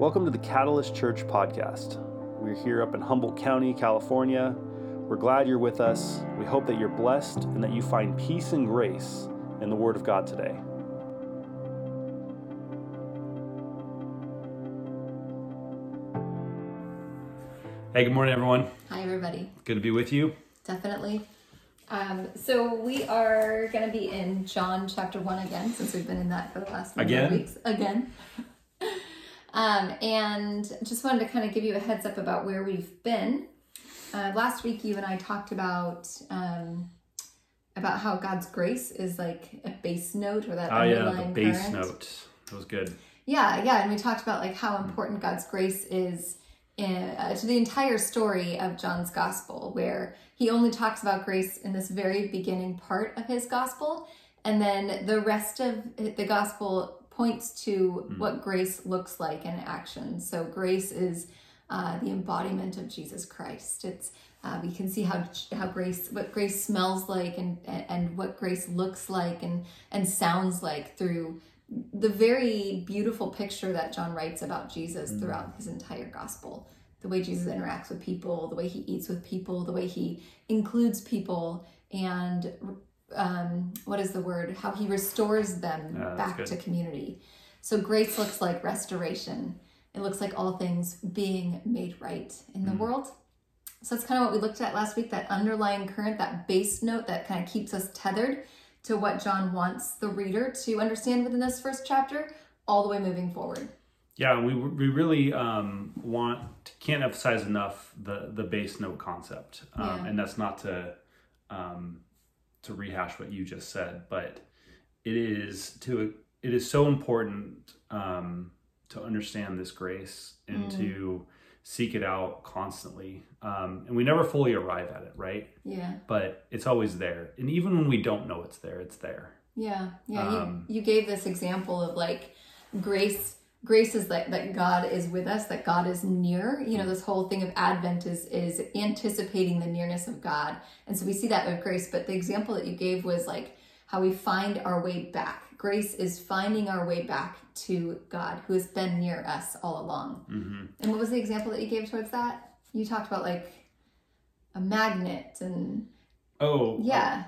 Welcome to the Catalyst Church podcast. We're here up in Humboldt County, California. We're glad you're with us. We hope that you're blessed and that you find peace and grace in the Word of God today. Hey, good morning, everyone. Hi, everybody. Good to be with you. Definitely. Um, so we are going to be in John chapter one again, since we've been in that for the last number Again? weeks. Again. Um, and just wanted to kind of give you a heads up about where we've been. Uh, last week, you and I talked about um, about how God's grace is like a bass note or that Oh, yeah, the bass current. note. That was good. Yeah, yeah, and we talked about like how important God's grace is in, uh, to the entire story of John's gospel, where he only talks about grace in this very beginning part of his gospel, and then the rest of the gospel points to what grace looks like in action. So grace is uh, the embodiment of Jesus Christ. It's uh, we can see how how grace what grace smells like and and what grace looks like and and sounds like through the very beautiful picture that John writes about Jesus throughout his entire gospel. The way Jesus interacts with people, the way he eats with people, the way he includes people, and um, what is the word? How he restores them back to community. So grace looks like restoration. It looks like all things being made right in the world. So that's kind of what we looked at last week that underlying current, that bass note that kind of keeps us tethered to what John wants the reader to understand within this first chapter, all the way moving forward. Yeah, we we really um, want can't emphasize enough the the bass note concept, um, Yeah. and that's not to um, to rehash what you just said, but it is to it is so important um, to understand this grace and to seek it out constantly, um, and we never fully arrive at it, right? Yeah, But it's always there, and even when we don't know it's there, it's there. yeah, yeah. Um, you you gave this example of like grace. Grace is that that God is with us, that God is near. You know, this whole thing of Advent is is anticipating the nearness of God, and so we see that with grace. But the example that you gave was like how we find our way back. Grace is finding our way back to God, who has been near us all along. hmm And what was the example that you gave towards that? You talked about like a magnet and Oh, yeah,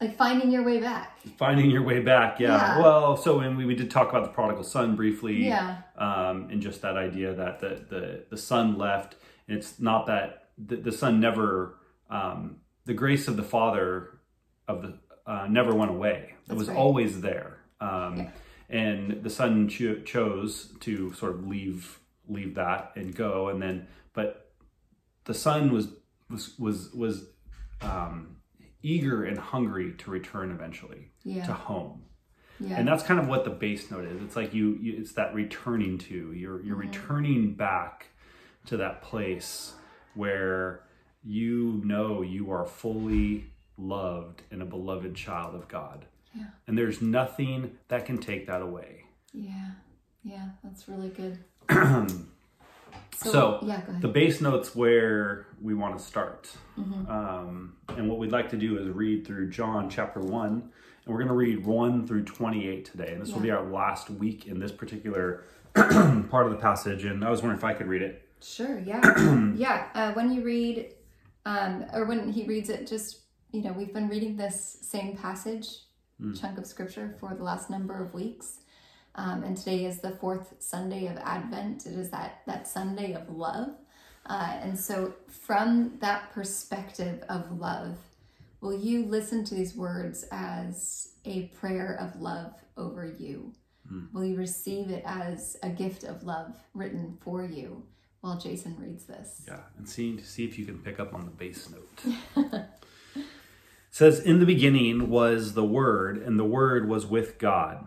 like finding your way back. Finding your way back, yeah. Yeah. Well, so and we, we did talk about the prodigal son briefly, Yeah, um, and just that idea that the the, the son left, and it's not that the, the son never, um, the grace of the father of the uh, never went away. It was right. always there, um, Yeah. and the son cho- chose to sort of leave leave that and go, and then but the son was was was was um, eager and hungry to return eventually yeah. to home yeah, and that's kind of what the bass note is it's like you, you it's that returning to you're you're mm-hmm. returning back to that place where you know you are fully loved and a beloved child of god Yeah. and there's nothing that can take that away yeah, yeah. That's really good. So, yeah, go ahead. the bass notes where we want to start Mm-hmm. um, and what we'd like to do is read through john chapter 1 and we're going to read 1 through 28 today and this will be our last week in this particular part of the passage and i was wondering if i could read it Sure. Yeah. yeah. Uh, when you read, um, or when he reads it, just, you know, we've been reading this same passage, chunk of scripture for the last number of weeks. Um, and today is the fourth Sunday of Advent. It is that, that Sunday of love. Uh, and so, from that perspective of love, will you listen to these words as a prayer of love over you? Will you receive it as a gift of love written for you while Jason reads this? yeah and see see if you can pick up on the bass note It says in the beginning was the word and the word was with god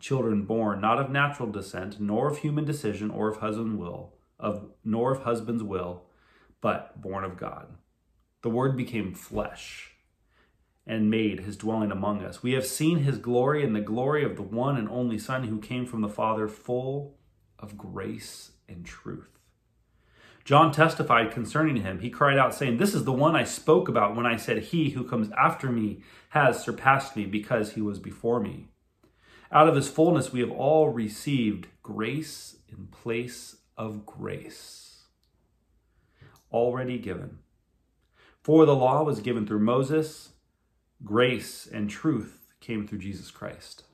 Children born not of natural descent, nor of human decision or of husband will, of nor of husband's will, but born of God. The word became flesh and made his dwelling among us. We have seen his glory and the glory of the one and only Son who came from the Father, full of grace and truth. John testified concerning him. He cried out, saying, This is the one I spoke about when I said, He who comes after me has surpassed me because he was before me. Out of his fullness we have all received grace in place of grace, already given. For the law was given through Moses, grace and truth came through Jesus Christ.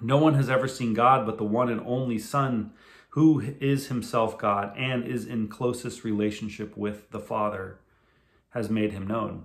No one has ever seen God but the one and only Son, who is himself God and is in closest relationship with the Father, has made him known.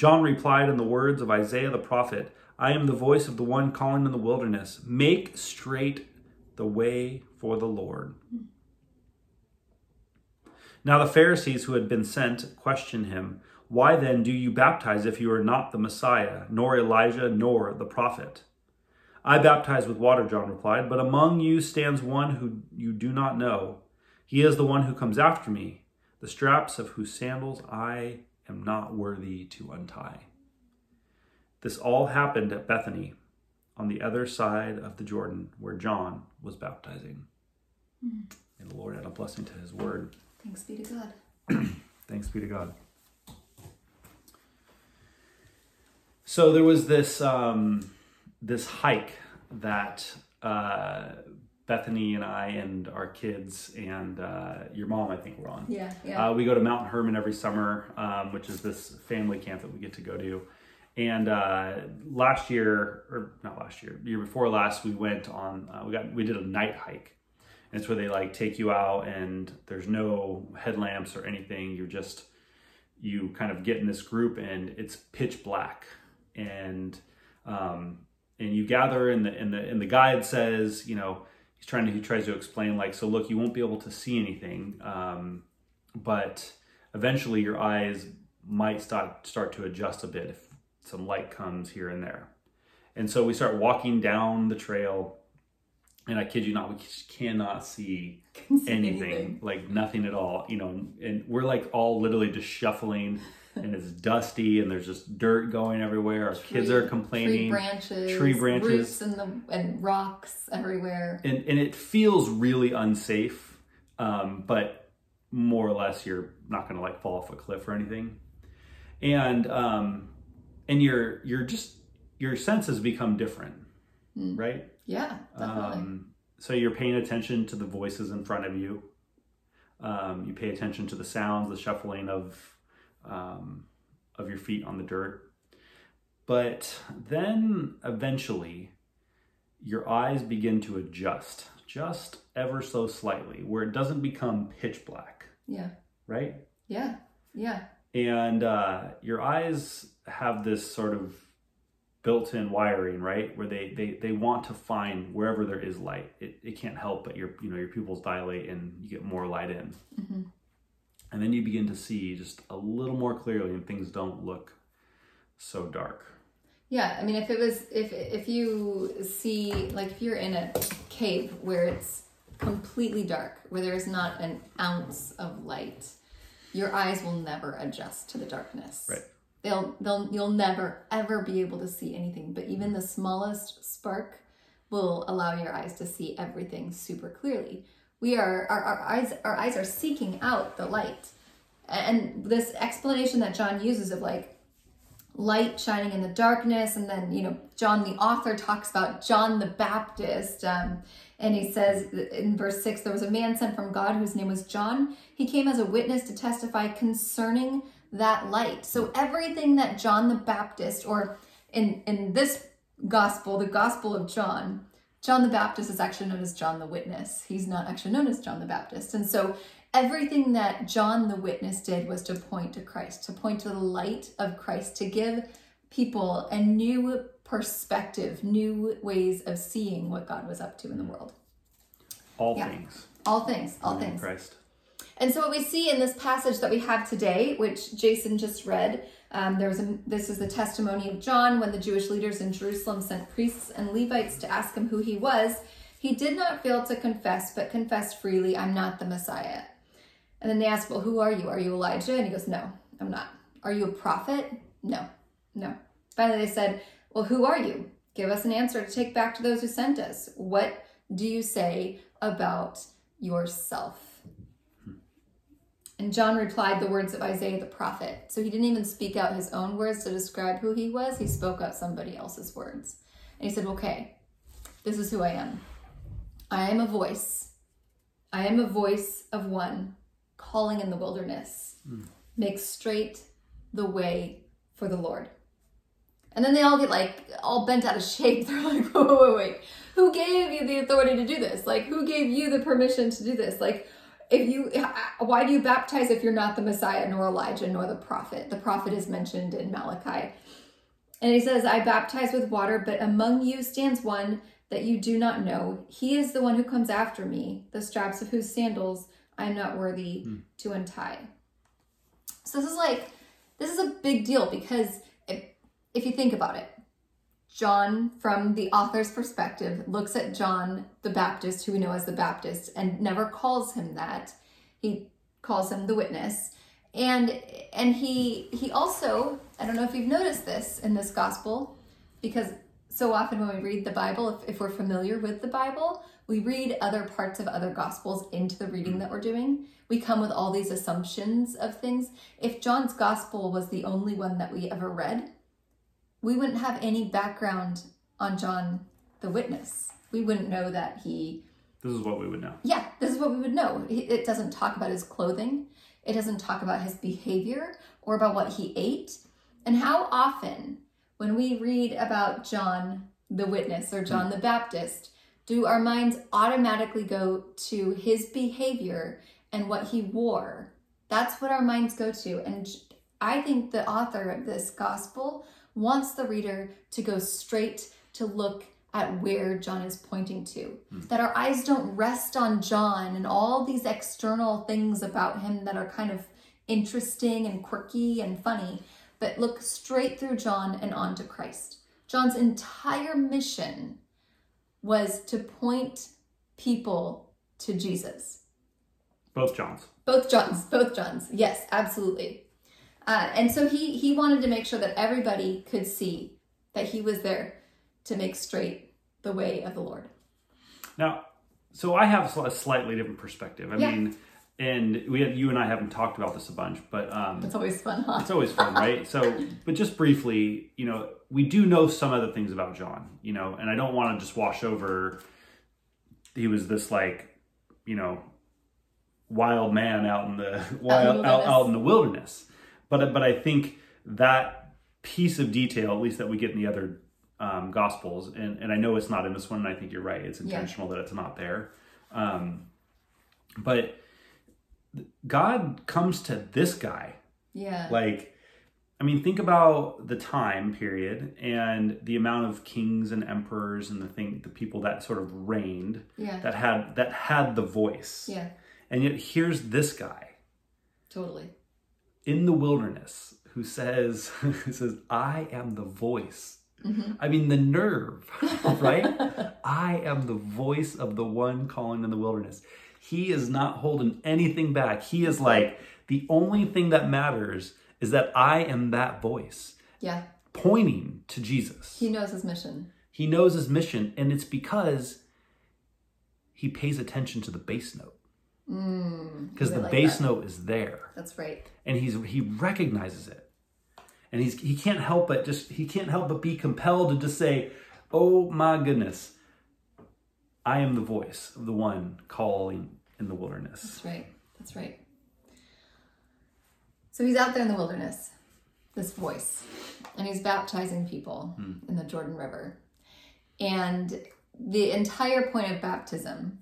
John replied in the words of Isaiah the prophet I am the voice of the one calling in the wilderness, make straight the way for the Lord. Now the Pharisees who had been sent questioned him. Why then do you baptize if you are not the Messiah, nor Elijah, nor the prophet? I baptize with water, John replied, but among you stands one who you do not know. He is the one who comes after me, the straps of whose sandals I am not worthy to untie. This all happened at Bethany, on the other side of the Jordan, where John was baptizing. Mm. May the Lord add a blessing to his word. Thanks be to God. Thanks be to God. So there was this um, this hike that uh, Bethany and I and our kids and uh, your mom, I think, were on. Yeah, yeah. Uh, we go to Mount Hermon every summer, um, which is this family camp that we get to go to. And uh, last year, or not last year, year before last, we went on. Uh, we got we did a night hike. And it's where they like take you out, and there's no headlamps or anything. You're just you kind of get in this group, and it's pitch black and um, and you gather and the and the and the guide says you know he's trying to he tries to explain like so look you won't be able to see anything um, but eventually your eyes might start start to adjust a bit if some light comes here and there. And so we start walking down the trail and I kid you not, we cannot see, see anything, anything, like nothing at all, you know, and we're like all literally just shuffling and it's dusty and there's just dirt going everywhere. Our tree, kids are complaining. Tree branches, tree branches, roots and the and rocks everywhere. And and it feels really unsafe, um, but more or less you're not going to like fall off a cliff or anything. And um, and you're you're just your senses become different, mm. right? Yeah, definitely. Um, so you're paying attention to the voices in front of you. Um, you pay attention to the sounds, the shuffling of um, of your feet on the dirt. But then eventually, your eyes begin to adjust just ever so slightly, where it doesn't become pitch black. Yeah. Right? Yeah. Yeah. And uh, your eyes have this sort of built-in wiring, right? Where they they they want to find wherever there is light. It, it can't help but your you know your pupils dilate and you get more light in. Mm-hmm and then you begin to see just a little more clearly and things don't look so dark. Yeah i mean if it was if if you see like if you're in a cave where it's completely dark where there's not an ounce of light your eyes will never adjust to the darkness. Right. They'll they'll you'll never ever be able to see anything but even mm-hmm. the smallest spark will allow your eyes to see everything super clearly We are our, our eyes our eyes are seeking out the light. And this explanation that John uses of like light shining in the darkness, and then you know John the author talks about John the Baptist. Um, and he says in verse 6 there was a man sent from God whose name was John. He came as a witness to testify concerning that light. So everything that John the Baptist, or in, in this gospel, the gospel of John, John the Baptist is actually known as John the Witness. He's not actually known as John the Baptist. And so everything that John the Witness did was to point to Christ, to point to the light of Christ, to give people a new perspective, new ways of seeing what God was up to in the mm-hmm. world. All Yeah. things. All things, all things. Christ. And so what we see in this passage that we have today, which Jason just read, um, there was a, this is the testimony of John when the Jewish leaders in Jerusalem sent priests and Levites to ask him who he was. He did not fail to confess, but confessed freely, "I'm not the Messiah." And then they asked, "Well, who are you? Are you Elijah?" And he goes, "No, I'm not." "Are you a prophet?" "No, no." Finally, they said, "Well, who are you? Give us an answer to take back to those who sent us. What do you say about yourself?" And John replied the words of Isaiah the prophet. So he didn't even speak out his own words to describe who he was, he spoke out somebody else's words. And he said, Okay, this is who I am. I am a voice. I am a voice of one calling in the wilderness. Hmm. Make straight the way for the Lord. And then they all get like all bent out of shape. They're like, wait, wait, wait. Who gave you the authority to do this? Like, who gave you the permission to do this? Like, if you, why do you baptize if you're not the Messiah, nor Elijah, nor the prophet? The prophet is mentioned in Malachi. And he says, I baptize with water, but among you stands one that you do not know. He is the one who comes after me, the straps of whose sandals I am not worthy hmm. to untie. So this is like, this is a big deal because if, if you think about it, John, from the author's perspective, looks at John the Baptist, who we know as the Baptist, and never calls him that. He calls him the witness. And and he he also, I don't know if you've noticed this in this gospel, because so often when we read the Bible, if, if we're familiar with the Bible, we read other parts of other gospels into the reading that we're doing. We come with all these assumptions of things. If John's gospel was the only one that we ever read, we wouldn't have any background on John the witness. We wouldn't know that he, This is what we would know. yeah, this is what we would know. It doesn't talk about his clothing, it doesn't talk about his behavior or about what he ate. And how often, when we read about John the witness or John the Baptist, do our minds automatically go to his behavior and what he wore? That's what our minds go to. And I think the author of this gospel wants the reader to go straight to look at where John is pointing to. Hmm. That our eyes don't rest on John and all these external things about him that are kind of interesting and quirky and funny, but look straight through John and onto Christ. John's entire mission was to point people to Jesus. Both Johns. Both Johns, both Johns. Yes, absolutely. Uh, and so he he wanted to make sure that everybody could see that he was there to make straight the way of the Lord. Now, so I have a slightly different perspective. I Yeah. mean, and we have, you and I haven't talked about this a bunch, but um, It's always fun, huh? it's always fun, right? So, but just briefly, you know, we do know some other things about John, you know, and I don't want to just wash over. He was this like, you know, wild man out in the wild out, out in the wilderness, but but I think that piece of detail, at least that we get in the other um, gospels, and and I know it's not in this one, and I think you're right. It's Yeah. intentional that it's not there, um, but God comes to this guy Yeah. like i mean think about the time period and the amount of kings and emperors and the thing the people that sort of reigned yeah. that had that had the voice Yeah. and yet here's this guy Totally. In the wilderness who says who says i am the voice. Mm-hmm. I mean the nerve right? I am the voice of the one calling in the wilderness. He is not holding anything back. He is like the only thing that matters is that i am that voice. Yeah. pointing to jesus. He knows his mission. he knows his mission and it's because he pays attention to the bass note Mm, because I the like bass that. note is there That's right. and he's he recognizes it and he's he can't help but just he can't help but be compelled to just say oh my goodness i am the voice of the one calling in the wilderness That's right. That's right. So he's out there in the wilderness, this voice, and he's baptizing people hmm. in the Jordan River. And the entire point of baptism,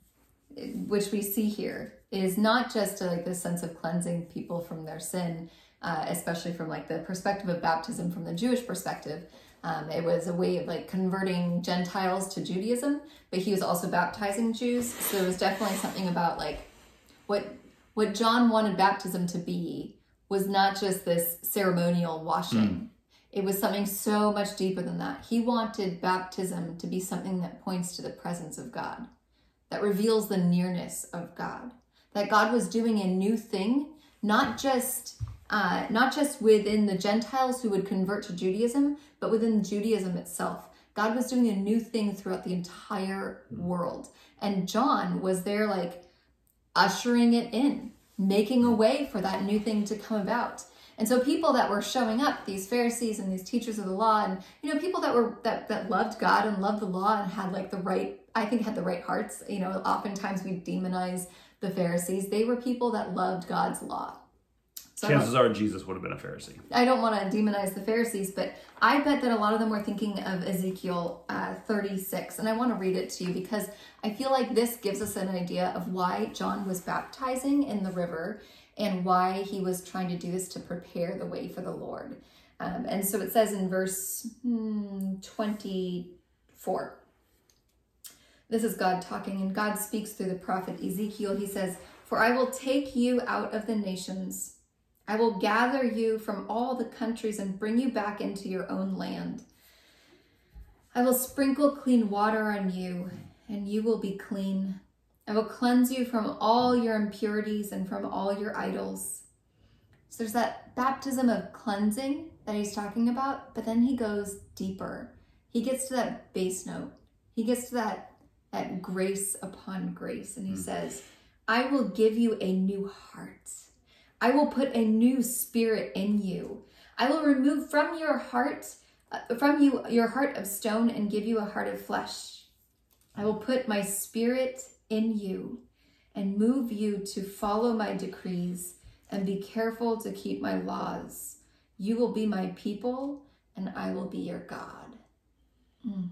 which we see here, is not just like this sense of cleansing people from their sin, uh, especially from like the perspective of baptism from the Jewish perspective. Um, it was a way of like converting Gentiles to Judaism, but he was also baptizing Jews. So it was definitely something about like what what John wanted baptism to be was not just this ceremonial washing. It was something so much deeper than that. He wanted baptism to be something that points to the presence of God, that reveals the nearness of God, that God was doing a new thing, not just uh, not just within the Gentiles who would convert to Judaism, but within Judaism itself. God was doing a new thing throughout the entire world, and John was there like ushering it in, making a way for that new thing to come about. And so people that were showing up, these Pharisees and these teachers of the law, and you know, people that were that that loved God and loved the law and had like the right, I think had the right hearts. You know, oftentimes we demonize the Pharisees. They were people that loved God's law. So chances are jesus would have been a pharisee I don't want to demonize the Pharisees, but I bet that a lot of them were thinking of Ezekiel uh, 36. And I want to read it to you because I feel like this gives us an idea of why John was baptizing in the river and why he was trying to do this to prepare the way for the Lord. Um, and so it says in verse hmm, 24. This is God talking, and God speaks through the prophet Ezekiel. He says, For I will take you out of the nations I will gather you from all the countries and bring you back into your own land. I will sprinkle clean water on you, and you will be clean. I will cleanse you from all your impurities and from all your idols. So there's that baptism of cleansing that he's talking about, but then he goes deeper. He gets to that bass note. He gets to that that grace upon grace, and he says, "I will give you a new heart." I will put a new spirit in you. I will remove from your heart, uh, from you, your heart of stone and give you a heart of flesh. I will put my spirit in you and move you to follow my decrees and be careful to keep my laws. You will be my people and I will be your God. Mm.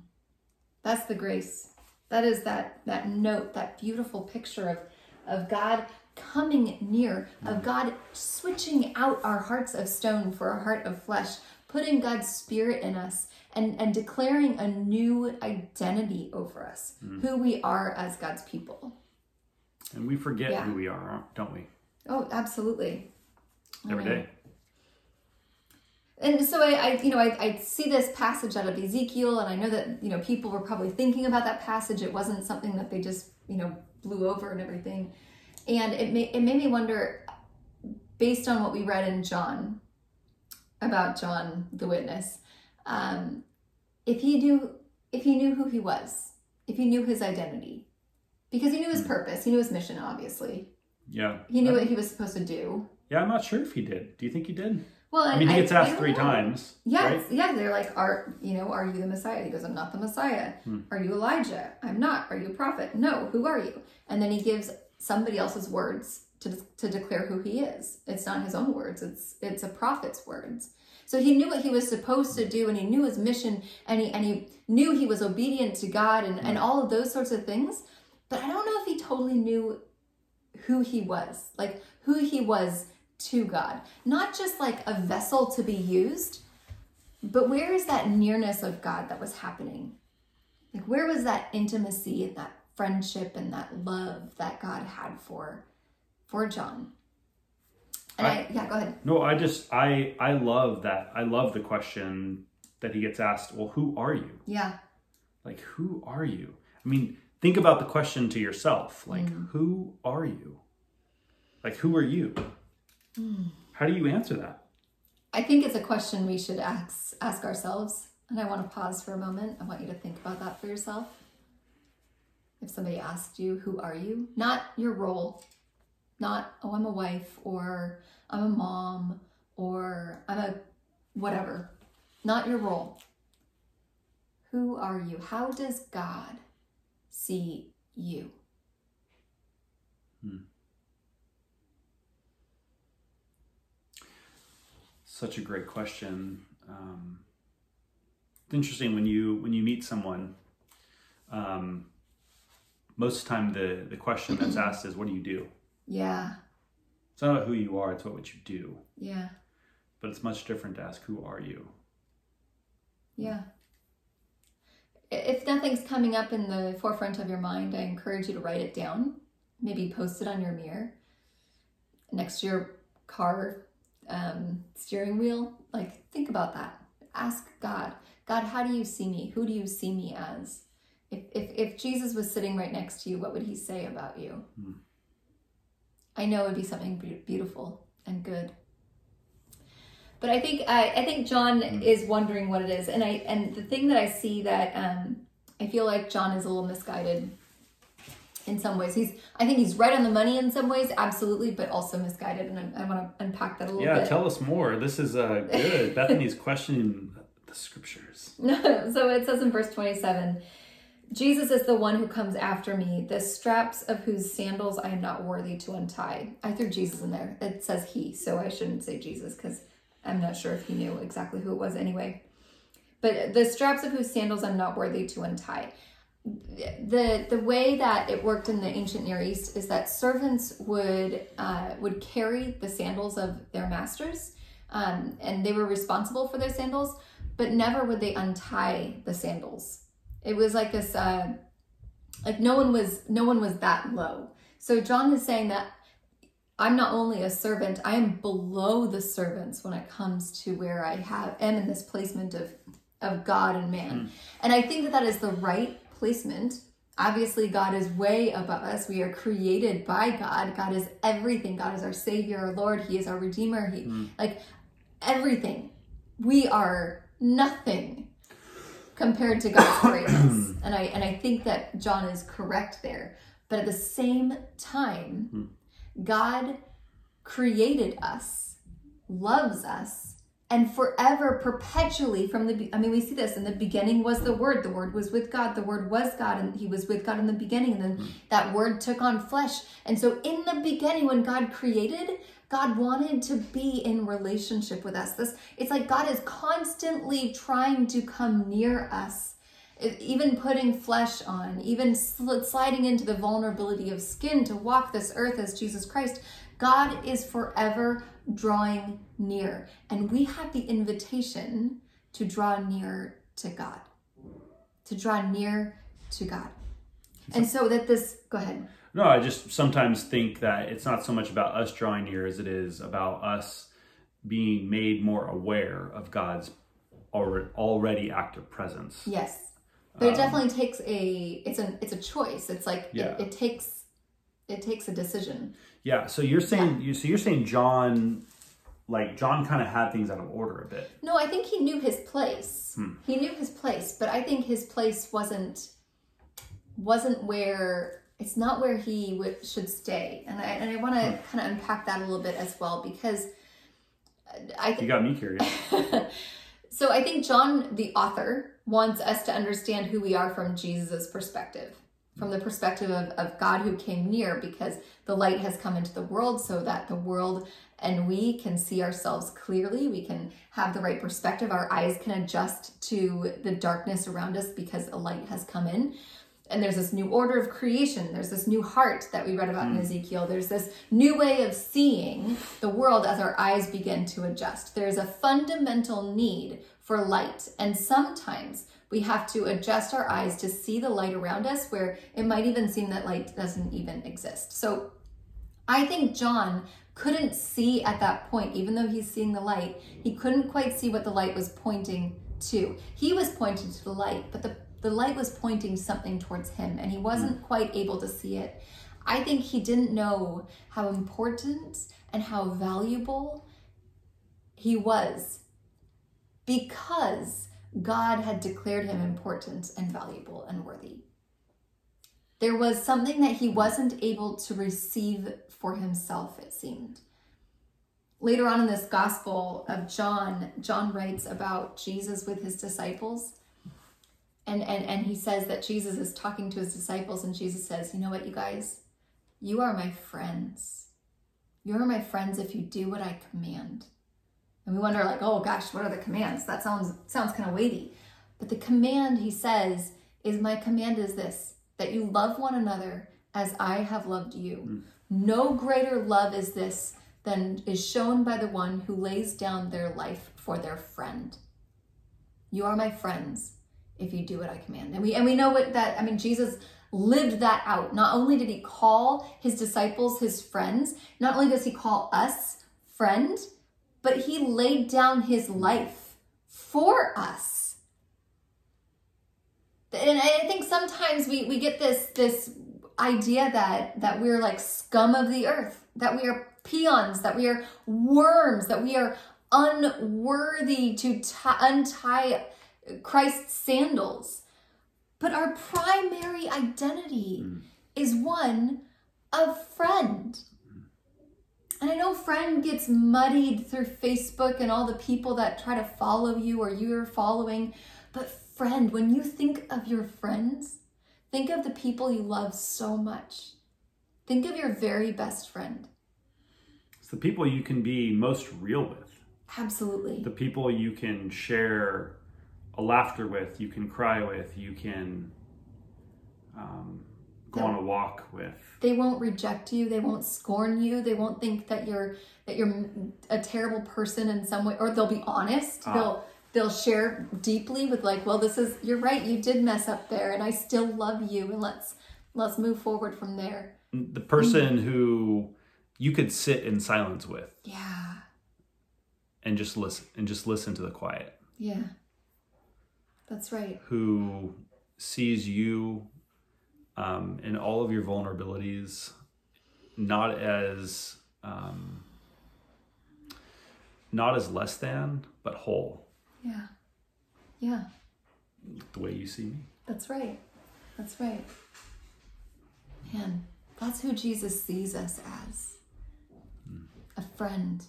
That's the grace. That is that that note, that beautiful picture of of God coming near, of mm-hmm. God switching out our hearts of stone for a heart of flesh, putting God's spirit in us and, and declaring a new identity over us, mm. who we are as God's people. and we forget Yeah. who we are don't we Oh, absolutely. every day And so I, I you know, I, I see this passage out of Ezekiel, and I know that you know people were probably thinking about that passage. It wasn't something that they just you know blew over and everything, and it made it made me wonder, based on what we read in John, about John the witness, um, if he knew if he knew who he was, if he knew his identity, because he knew his purpose, he knew his mission. Obviously, yeah he knew what he was supposed to do. yeah i'm not sure if he did do you think he did Well, i mean he gets I asked three know. times Yeah, right yeah. They're like, "Are you know? Are you the Messiah?" He goes, "I'm not the Messiah." Hmm. Are you Elijah? I'm not. Are you a prophet? No. Who are you? And then he gives somebody else's words to to declare who he is. It's not his own words. It's it's a prophet's words. So he knew what he was supposed to do, and he knew his mission, and he and he knew he was obedient to God, and and hmm. all of those sorts of things. But I don't know if he totally knew who he was, like who he was to God. Not just like a vessel to be used, but where is that nearness of God that was happening? Like, where was that intimacy and that friendship and that love that God had for for John? And I, yeah, go ahead. No, I just I I love that. I love the question that he gets asked. Well, who are you? Yeah, Like, who are you? I mean, think about the question to yourself. Like, Mm. who are you? Like, who are you? Mm. How do you answer that? I think it's a question we should ask ask ourselves. And I want to pause for a moment. I want you to think about that for yourself. if somebody asked you, Who are you? Not your role, not, Oh, I'm a wife, or I'm a mom, or I'm a whatever. Not your role. Who are you? How does God see you? Hmm. Such a great question. Um, it's interesting when you when you meet someone. Um, most of the time, the the question that's asked is, "What do you do?" Yeah. It's not about who you are; it's what would you do. Yeah. But it's much different to ask, "Who are you?" Yeah. If nothing's coming up in the forefront of your mind, I encourage you to write it down. Maybe post it on your mirror next to your car um, steering wheel. Like, think about that. Ask God, God, how do you see me? Who do you see me as? If, if, if Jesus was sitting right next to you, what would he say about you? Hmm. I know it would be something be- beautiful and good. But I think I, I think John Hmm. is wondering what it is, and I and the thing that I see that um, I feel like John is a little misguided in some ways. He's I think he's right on the money in some ways, absolutely, but also misguided, and I, I want to unpack that a little Yeah, bit. Yeah, tell us more. This is uh, good. Bethany's questioning the scriptures. so it says in verse 27 Jesus is the one who comes after me, the straps of whose sandals I am not worthy to untie. I threw Jesus in there. It says he, so I shouldn't say Jesus because I'm not sure if he knew exactly who it was anyway. But the straps of whose sandals I'm not worthy to untie. The the way that it worked in the ancient Near East is that servants would uh, would carry the sandals of their masters, um, and they were responsible for their sandals but never would they untie the sandals. It was like this, uh, like no one was, no one was that low. So John is saying that I'm not only a servant, I am below the servants when it comes to where I have am in this placement of of God and man. And I think that that is the right placement. Obviously, God is way above us. We are created by God. God is everything. God is our Savior, our Lord. He is our Redeemer. He hmm. like everything. We are nothing compared to God's greatness. and I and I think that John is correct there. But at the same time, hmm. God created us, loves us, and forever, perpetually from the, I mean, we see this in the beginning was the Word. The Word was with God. The Word was God, and He was with God in the beginning. And then hmm. that Word took on flesh. And so, in the beginning, when God created, God wanted to be in relationship with us. This it's like God is constantly trying to come near us even putting flesh on, even sliding into the vulnerability of skin to walk this earth as Jesus Christ, God is forever drawing near. And we have the invitation to draw near to God, to draw near to God. And so that this, go ahead. No, I just sometimes think that it's not so much about us drawing near as it is about us being made more aware of God's already active presence. Yes. But it um, definitely takes a it's a it's a choice. It's like Yeah. it, it takes it takes a decision. Yeah. So you're saying you so you're saying John, like John, kind of had things out of order a bit. No, I think he knew his place. Hmm. He knew his place, but I think his place wasn't wasn't where it's not where he would, should stay. And I and I want to hmm. kind of unpack that a little bit as well because I think You got me curious. so I think John the author wants us to understand who we are from Jesus' perspective. From the perspective of, of God who came near, because the light has come into the world so that the world and we can see ourselves clearly. We can have the right perspective. Our eyes can adjust to the darkness around us because a light has come in. And there's this new order of creation. There's this new heart that we read about in hmm. Ezekiel. There's this new way of seeing the world as our eyes begin to adjust. There's a fundamental need for light. And sometimes we have to adjust our eyes to see the light around us where it might even seem that light doesn't even exist. So I think John couldn't see at that point, even though he's seeing the light, he couldn't quite see what the light was pointing to. He was pointing to the light, but the, the light was pointing something towards him, and he wasn't hmm. quite able to see it. I think he didn't know how important and how valuable he was because God had declared him important and valuable and worthy. There was something that he wasn't able to receive for himself, it seemed. Later on in this Gospel of John, John writes about Jesus with his disciples. And, and, and he says that Jesus is talking to his disciples, and Jesus says, You know what, you guys? You are my friends. You are my friends if you do what I command. And we wonder, like, oh gosh, what are the commands? That sounds sounds kind of weighty. But the command, he says, is my command is this that you love one another as I have loved you. Mm. No greater love is this than is shown by the one who lays down their life for their friend. You are my friends if you do what I command. And we and we know what that I mean Jesus lived that out. Not only did he call his disciples his friends, not only does he call us friend, but he laid down his life for us. And I think sometimes we, we get this this idea that that we're like scum of the earth, that we are peons, that we are worms, that we are unworthy to t- untie Christ's sandals. But our primary identity mm. is one of friend. And I know friend gets muddied through Facebook and all the people that try to follow you or you're following. But friend, when you think of your friends, think of the people you love so much. Think of your very best friend. It's the people you can be most real with. Absolutely. The people you can share a laughter with, you can cry with, you can um, go on a walk with. They won't reject you. They won't scorn you. They won't think that you're that you're a terrible person in some way, or they'll be honest. Ah. They'll they'll share deeply with like, well, this is you're right. You did mess up there, and I still love you, and let's let's move forward from there. The person mm-hmm. who you could sit in silence with. Yeah. And just listen and just listen to the quiet. Yeah. That's right. Who sees you um, in all of your vulnerabilities, not as um, not as less than, but whole. Yeah, yeah. The way you see me. That's right. That's right. Man, that's who Jesus sees us as mm. a friend.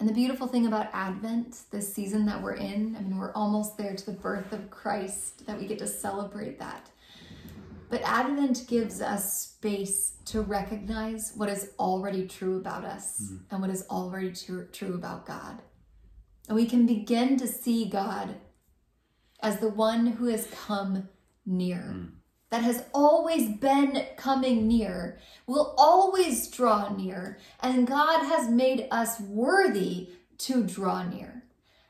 And the beautiful thing about Advent, this season that we're in, I mean, we're almost there to the birth of Christ, that we get to celebrate that. But Advent gives us space to recognize what is already true about us mm. and what is already true, true about God. And we can begin to see God as the one who has come near, mm. that has always been coming near, will always draw near, and God has made us worthy to draw near.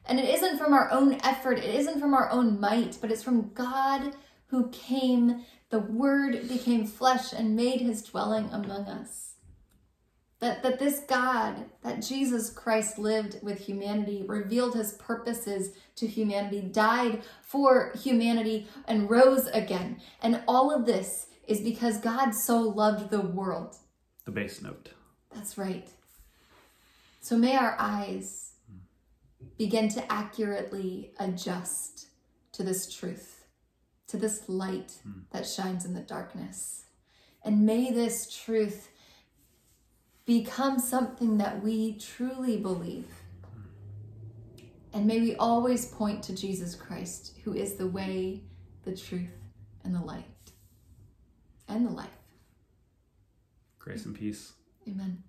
And it isn't from our own effort, it isn't from our own might, but it's from God who came the Word became flesh and made his dwelling among us. That, that this God, that Jesus Christ lived with humanity, revealed his purposes to humanity, died for humanity, and rose again. And all of this is because God so loved the world. The bass note. That's right. So may our eyes begin to accurately adjust to this truth to this light mm. that shines in the darkness. And may this truth become something that we truly believe. And may we always point to Jesus Christ, who is the way, the truth, and the light, and the life. Grace and peace. Amen.